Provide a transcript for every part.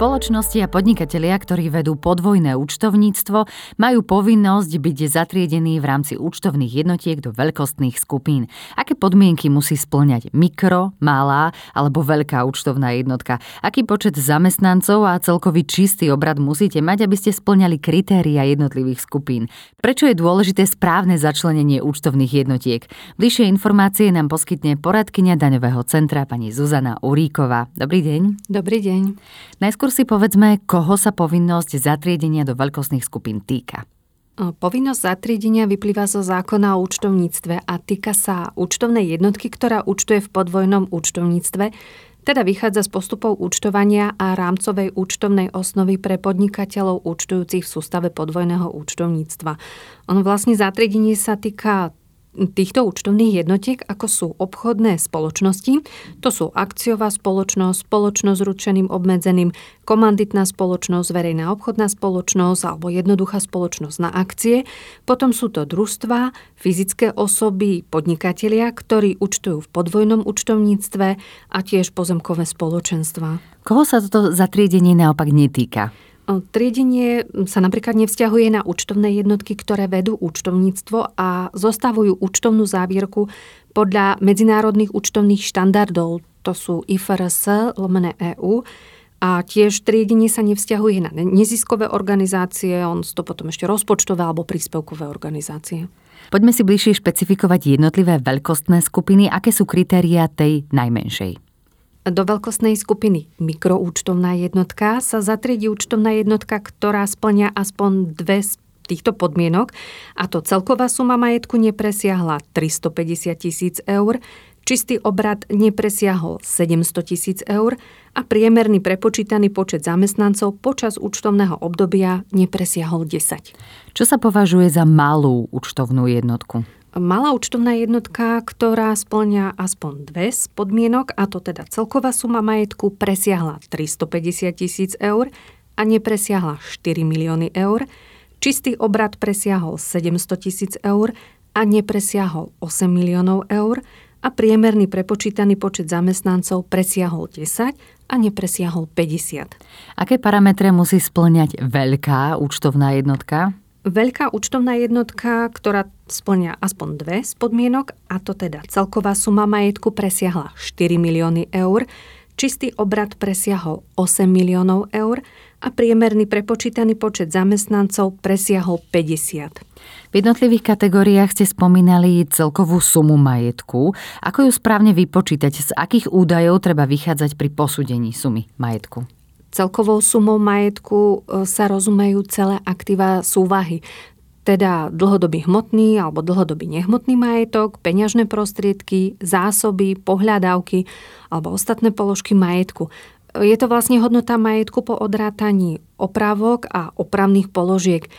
Spoločnosti a podnikatelia, ktorí vedú podvojné účtovníctvo, majú povinnosť byť zatriedení v rámci účtovných jednotiek do veľkostných skupín. Aké podmienky musí splňať mikro, malá alebo veľká účtovná jednotka? Aký počet zamestnancov a celkový čistý obrad musíte mať, aby ste splňali kritéria jednotlivých skupín? Prečo je dôležité správne začlenenie účtovných jednotiek? Bližšie informácie nám poskytne poradkynia daňového centra pani Zuzana Uríková. Dobrý deň. Dobrý deň. Najskôr si povedzme, koho sa povinnosť zatriedenia do veľkostných skupín týka. Povinnosť zatriedenia vyplýva zo zákona o účtovníctve a týka sa účtovnej jednotky, ktorá účtuje v podvojnom účtovníctve, teda vychádza z postupov účtovania a rámcovej účtovnej osnovy pre podnikateľov účtujúcich v sústave podvojného účtovníctva. On vlastne zatriedenie sa týka týchto účtovných jednotiek, ako sú obchodné spoločnosti, to sú akciová spoločnosť, spoločnosť s ručeným obmedzeným, komanditná spoločnosť, verejná obchodná spoločnosť alebo jednoduchá spoločnosť na akcie. Potom sú to družstva, fyzické osoby, podnikatelia, ktorí účtujú v podvojnom účtovníctve a tiež pozemkové spoločenstva. Koho sa toto zatriedenie naopak netýka? Triedenie sa napríklad nevzťahuje na účtovné jednotky, ktoré vedú účtovníctvo a zostavujú účtovnú závierku podľa medzinárodných účtovných štandardov. To sú IFRS, lomené EU. A tiež triedenie sa nevzťahuje na neziskové organizácie, on to potom ešte rozpočtové alebo príspevkové organizácie. Poďme si bližšie špecifikovať jednotlivé veľkostné skupiny, aké sú kritériá tej najmenšej. Do veľkostnej skupiny mikroúčtovná jednotka sa zatriedi účtovná jednotka, ktorá splňa aspoň dve z týchto podmienok a to celková suma majetku nepresiahla 350 tisíc eur, čistý obrad nepresiahol 700 tisíc eur a priemerný prepočítaný počet zamestnancov počas účtovného obdobia nepresiahol 10. Čo sa považuje za malú účtovnú jednotku? Malá účtovná jednotka, ktorá splňa aspoň dve z podmienok, a to teda celková suma majetku presiahla 350 tisíc eur a nepresiahla 4 milióny eur, čistý obrad presiahol 700 tisíc eur a nepresiahol 8 miliónov eur a priemerný prepočítaný počet zamestnancov presiahol 10 a nepresiahol 50. Aké parametre musí splňať veľká účtovná jednotka? Veľká účtovná jednotka, ktorá splňa aspoň dve z podmienok, a to teda celková suma majetku presiahla 4 milióny eur, čistý obrad presiahol 8 miliónov eur a priemerný prepočítaný počet zamestnancov presiahol 50. V jednotlivých kategóriách ste spomínali celkovú sumu majetku. Ako ju správne vypočítať? Z akých údajov treba vychádzať pri posúdení sumy majetku? Celkovou sumou majetku e, sa rozumejú celé aktíva súvahy teda dlhodobý hmotný alebo dlhodobý nehmotný majetok, peňažné prostriedky, zásoby, pohľadávky alebo ostatné položky majetku. Je to vlastne hodnota majetku po odrátaní opravok a opravných položiek.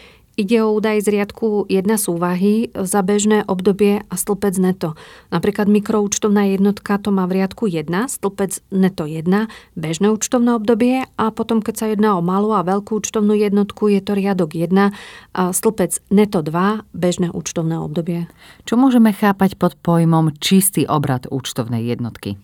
Ide o údaj z riadku 1 súvahy za bežné obdobie a stĺpec neto. Napríklad mikroúčtovná jednotka to má v riadku 1, stĺpec neto 1, bežné účtovné obdobie a potom keď sa jedná o malú a veľkú účtovnú jednotku je to riadok 1, a stĺpec neto 2, bežné účtovné obdobie. Čo môžeme chápať pod pojmom čistý obrad účtovnej jednotky?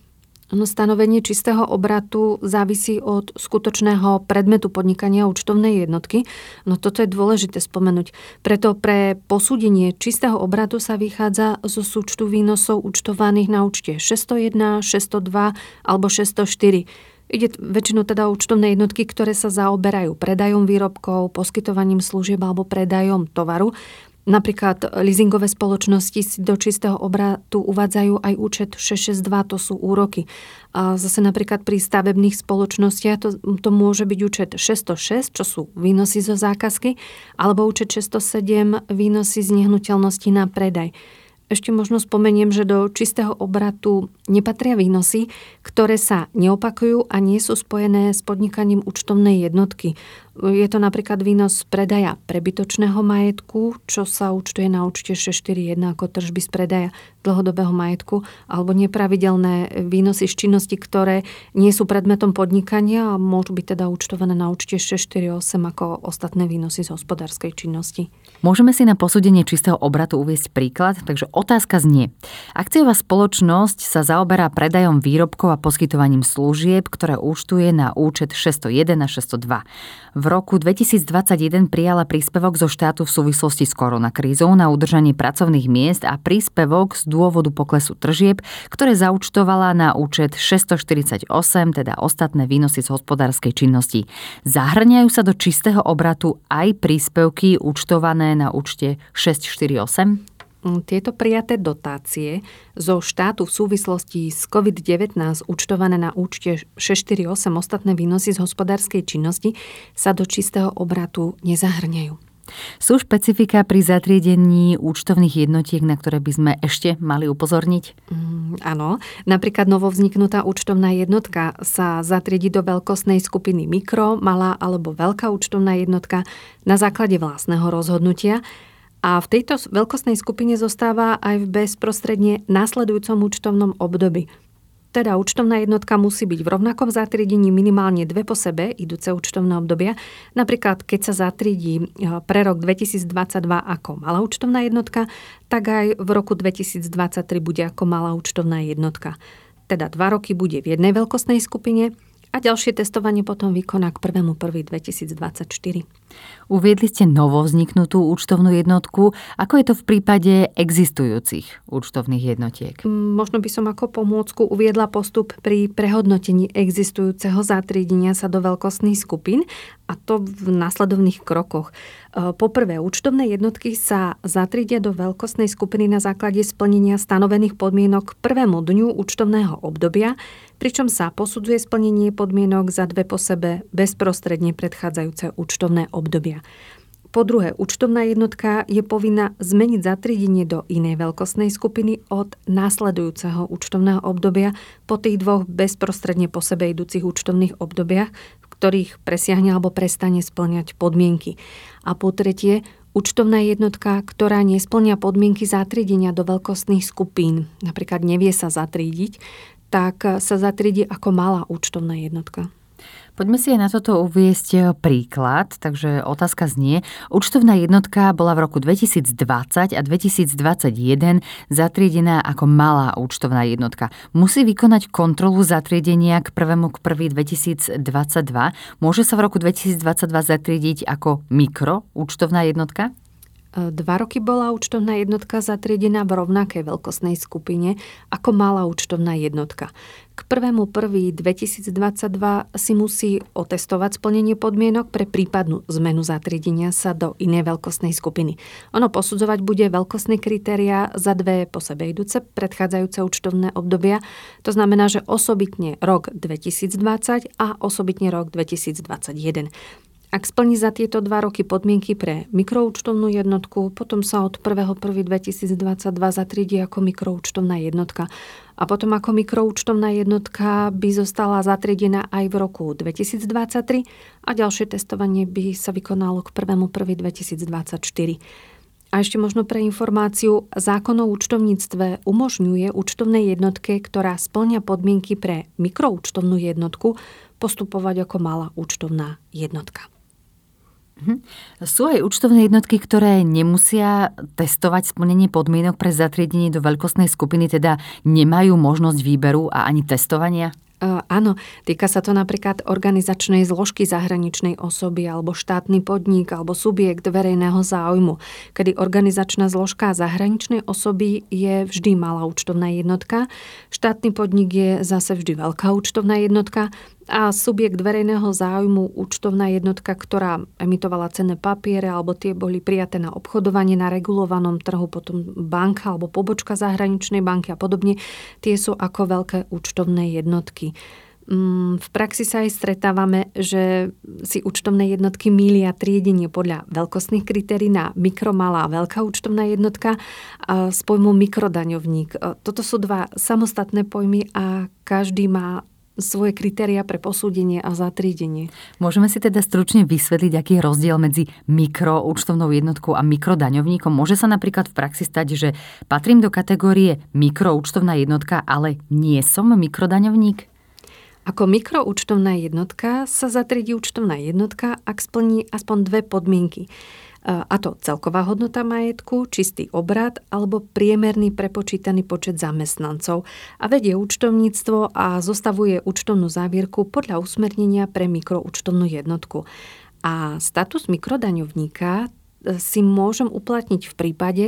No, stanovenie čistého obratu závisí od skutočného predmetu podnikania účtovnej jednotky. No toto je dôležité spomenúť. Preto pre posúdenie čistého obratu sa vychádza zo súčtu výnosov účtovaných na účte 601, 602 alebo 604. Ide väčšinou teda o účtovné jednotky, ktoré sa zaoberajú predajom výrobkov, poskytovaním služieb alebo predajom tovaru. Napríklad leasingové spoločnosti si do čistého obratu uvádzajú aj účet 662, to sú úroky. A zase napríklad pri stavebných spoločnostiach to, to môže byť účet 606, čo sú výnosy zo zákazky, alebo účet 607, výnosy z nehnuteľnosti na predaj. Ešte možno spomeniem, že do čistého obratu nepatria výnosy, ktoré sa neopakujú a nie sú spojené s podnikaním účtovnej jednotky. Je to napríklad výnos predaja prebytočného majetku, čo sa účtuje na účte 641 ako tržby z predaja dlhodobého majetku, alebo nepravidelné výnosy z činnosti, ktoré nie sú predmetom podnikania a môžu byť teda účtované na účte 648 ako ostatné výnosy z hospodárskej činnosti. Môžeme si na posúdenie čistého obratu uviesť príklad, takže otázka znie. Akciová spoločnosť sa zaoberá predajom výrobkov a poskytovaním služieb, ktoré účtuje na účet 601 a 602. V roku 2021 prijala príspevok zo štátu v súvislosti s koronakrízou na udržanie pracovných miest a príspevok z dôvodu poklesu tržieb, ktoré zaučtovala na účet 648, teda ostatné výnosy z hospodárskej činnosti. Zahrňajú sa do čistého obratu aj príspevky účtované na účte 648? Mm, tieto prijaté dotácie zo štátu v súvislosti s COVID-19 účtované na účte 648 ostatné výnosy z hospodárskej činnosti sa do čistého obratu nezahrňajú. Sú špecifika pri zatriedení účtovných jednotiek, na ktoré by sme ešte mali upozorniť? Mm, áno, napríklad novovzniknutá účtovná jednotka sa zatriedi do veľkostnej skupiny mikro, malá alebo veľká účtovná jednotka na základe vlastného rozhodnutia a v tejto veľkostnej skupine zostáva aj v bezprostredne následujúcom účtovnom období. Teda účtovná jednotka musí byť v rovnakom zatriedení minimálne dve po sebe idúce účtovné obdobia. Napríklad, keď sa zatriedí e, pre rok 2022 ako malá účtovná jednotka, tak aj v roku 2023 bude ako malá účtovná jednotka. Teda dva roky bude v jednej veľkostnej skupine a ďalšie testovanie potom vykoná k 1.1.2024. Uviedli ste novovzniknutú účtovnú jednotku. Ako je to v prípade existujúcich účtovných jednotiek? Mm, možno by som ako pomôcku uviedla postup pri prehodnotení existujúceho zatriedenia sa do veľkostných skupín a to v následovných krokoch. E, poprvé, účtovné jednotky sa zatriedia do veľkostnej skupiny na základe splnenia stanovených podmienok k prvému dňu účtovného obdobia, pričom sa posudzuje splnenie podmienok za dve po sebe bezprostredne predchádzajúce účtovné obdobia. Po druhé, účtovná jednotka je povinná zmeniť zatriedenie do inej veľkostnej skupiny od následujúceho účtovného obdobia po tých dvoch bezprostredne po sebe idúcich účtovných obdobiach, ktorých presiahne alebo prestane splňať podmienky. A po tretie, účtovná jednotka, ktorá nesplňa podmienky zatriedenia do veľkostných skupín, napríklad nevie sa zatriediť, tak sa zatriedi ako malá účtovná jednotka. Poďme si aj na toto uviesť e, príklad. Takže otázka znie. Účtovná jednotka bola v roku 2020 a 2021 zatriedená ako malá účtovná jednotka. Musí vykonať kontrolu zatriedenia k 1. k 1. 2022. Môže sa v roku 2022 zatriediť ako mikro účtovná jednotka? Dva roky bola účtovná jednotka zatriedená v rovnakej veľkostnej skupine ako malá účtovná jednotka. K 1.1.2022 si musí otestovať splnenie podmienok pre prípadnú zmenu zatriedenia sa do inej veľkostnej skupiny. Ono posudzovať bude veľkostné kritéria za dve po sebe idúce predchádzajúce účtovné obdobia. To znamená, že osobitne rok 2020 a osobitne rok 2021. Ak splní za tieto dva roky podmienky pre mikroúčtovnú jednotku, potom sa od 1.1.2022 zatriedí ako mikroúčtovná jednotka. A potom ako mikroúčtovná jednotka by zostala zatriedená aj v roku 2023 a ďalšie testovanie by sa vykonalo k 1.1.2024. A ešte možno pre informáciu, zákon o účtovníctve umožňuje účtovnej jednotke, ktorá splňa podmienky pre mikroúčtovnú jednotku, postupovať ako malá účtovná jednotka. Mhm. Sú aj účtovné jednotky, ktoré nemusia testovať splnenie podmienok pre zatriedenie do veľkostnej skupiny, teda nemajú možnosť výberu a ani testovania? Áno, týka sa to napríklad organizačnej zložky zahraničnej osoby alebo štátny podnik alebo subjekt verejného záujmu, kedy organizačná zložka zahraničnej osoby je vždy malá účtovná jednotka, štátny podnik je zase vždy veľká účtovná jednotka a subjekt verejného záujmu, účtovná jednotka, ktorá emitovala cenné papiere alebo tie boli prijaté na obchodovanie na regulovanom trhu, potom banka alebo pobočka zahraničnej banky a podobne, tie sú ako veľké účtovné jednotky. Mm, v praxi sa aj stretávame, že si účtovné jednotky mília triedenie podľa veľkostných kritérií na mikro, malá a veľká účtovná jednotka s pojmom mikrodaňovník. Toto sú dva samostatné pojmy a každý má svoje kritéria pre posúdenie a zatriedenie. Môžeme si teda stručne vysvetliť, aký je rozdiel medzi mikroúčtovnou jednotkou a mikrodaňovníkom. Môže sa napríklad v praxi stať, že patrím do kategórie mikroúčtovná jednotka, ale nie som mikrodaňovník? Ako mikroúčtovná jednotka sa zatriedí účtovná jednotka, ak splní aspoň dve podmienky a to celková hodnota majetku, čistý obrad alebo priemerný prepočítaný počet zamestnancov a vedie účtovníctvo a zostavuje účtovnú závierku podľa usmernenia pre mikroúčtovnú jednotku. A status mikrodaňovníka e, si môžem uplatniť v prípade,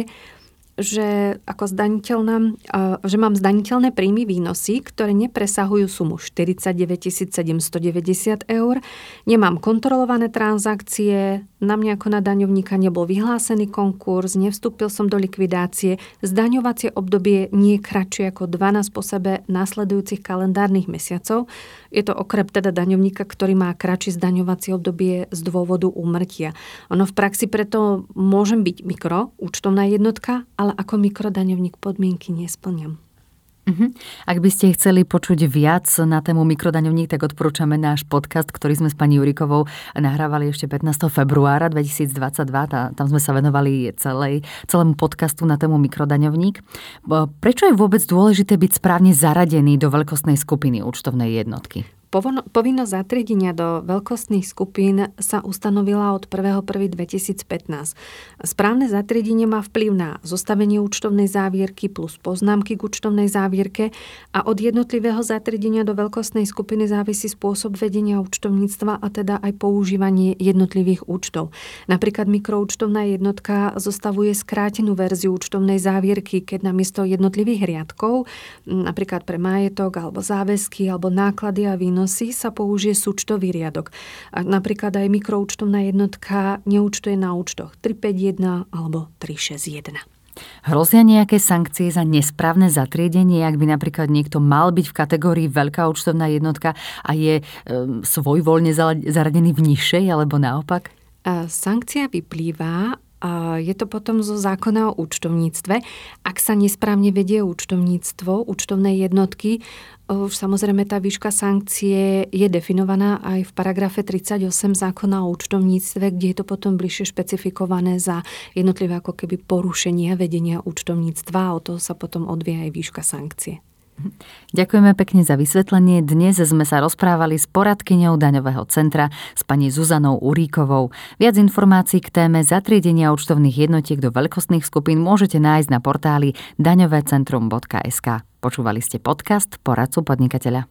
že, ako zdaniteľná, že mám zdaniteľné príjmy výnosy, ktoré nepresahujú sumu 49 790 eur, nemám kontrolované transakcie, na mňa ako na daňovníka nebol vyhlásený konkurs, nevstúpil som do likvidácie, zdaňovacie obdobie nie kratšie ako 12 po sebe následujúcich kalendárnych mesiacov. Je to okrem teda daňovníka, ktorý má kratšie zdaňovacie obdobie z dôvodu úmrtia. Ono v praxi preto môžem byť mikro, účtovná jednotka, ale ako mikrodaňovník podmienky nesplňam. Uh-huh. Ak by ste chceli počuť viac na tému mikrodaňovník, tak odporúčame náš podcast, ktorý sme s pani Jurikovou nahrávali ešte 15. februára 2022. Tá, tam sme sa venovali celej, celému podcastu na tému mikrodaňovník. Prečo je vôbec dôležité byť správne zaradený do veľkostnej skupiny účtovnej jednotky? Povinnosť zatriedenia do veľkostných skupín sa ustanovila od 1.1.2015. Správne zatriedenie má vplyv na zostavenie účtovnej závierky plus poznámky k účtovnej závierke a od jednotlivého zatriedenia do veľkostnej skupiny závisí spôsob vedenia účtovníctva a teda aj používanie jednotlivých účtov. Napríklad mikroúčtovná jednotka zostavuje skrátenú verziu účtovnej závierky, keď namiesto jednotlivých riadkov, napríklad pre majetok alebo záväzky alebo náklady a výnosy, výnosy sa použije súčtový riadok. A napríklad aj mikroúčtovná jednotka neúčtuje na účtoch 351 alebo 361. Hrozia nejaké sankcie za nesprávne zatriedenie, ak by napríklad niekto mal byť v kategórii veľká účtovná jednotka a je e, svojvoľne zaradený v nižšej alebo naopak? Sankcia vyplýva je to potom zo zákona o účtovníctve. Ak sa nesprávne vedie účtovníctvo, účtovné jednotky, už samozrejme tá výška sankcie je definovaná aj v paragrafe 38 zákona o účtovníctve, kde je to potom bližšie špecifikované za jednotlivé ako keby porušenia vedenia účtovníctva a o to sa potom odvie aj výška sankcie. Ďakujeme pekne za vysvetlenie. Dnes sme sa rozprávali s poradkyňou daňového centra s pani Zuzanou Uríkovou. Viac informácií k téme zatriedenia účtovných jednotiek do veľkostných skupín môžete nájsť na portáli daňovecentrum.sk. Počúvali ste podcast Poradcu podnikateľa.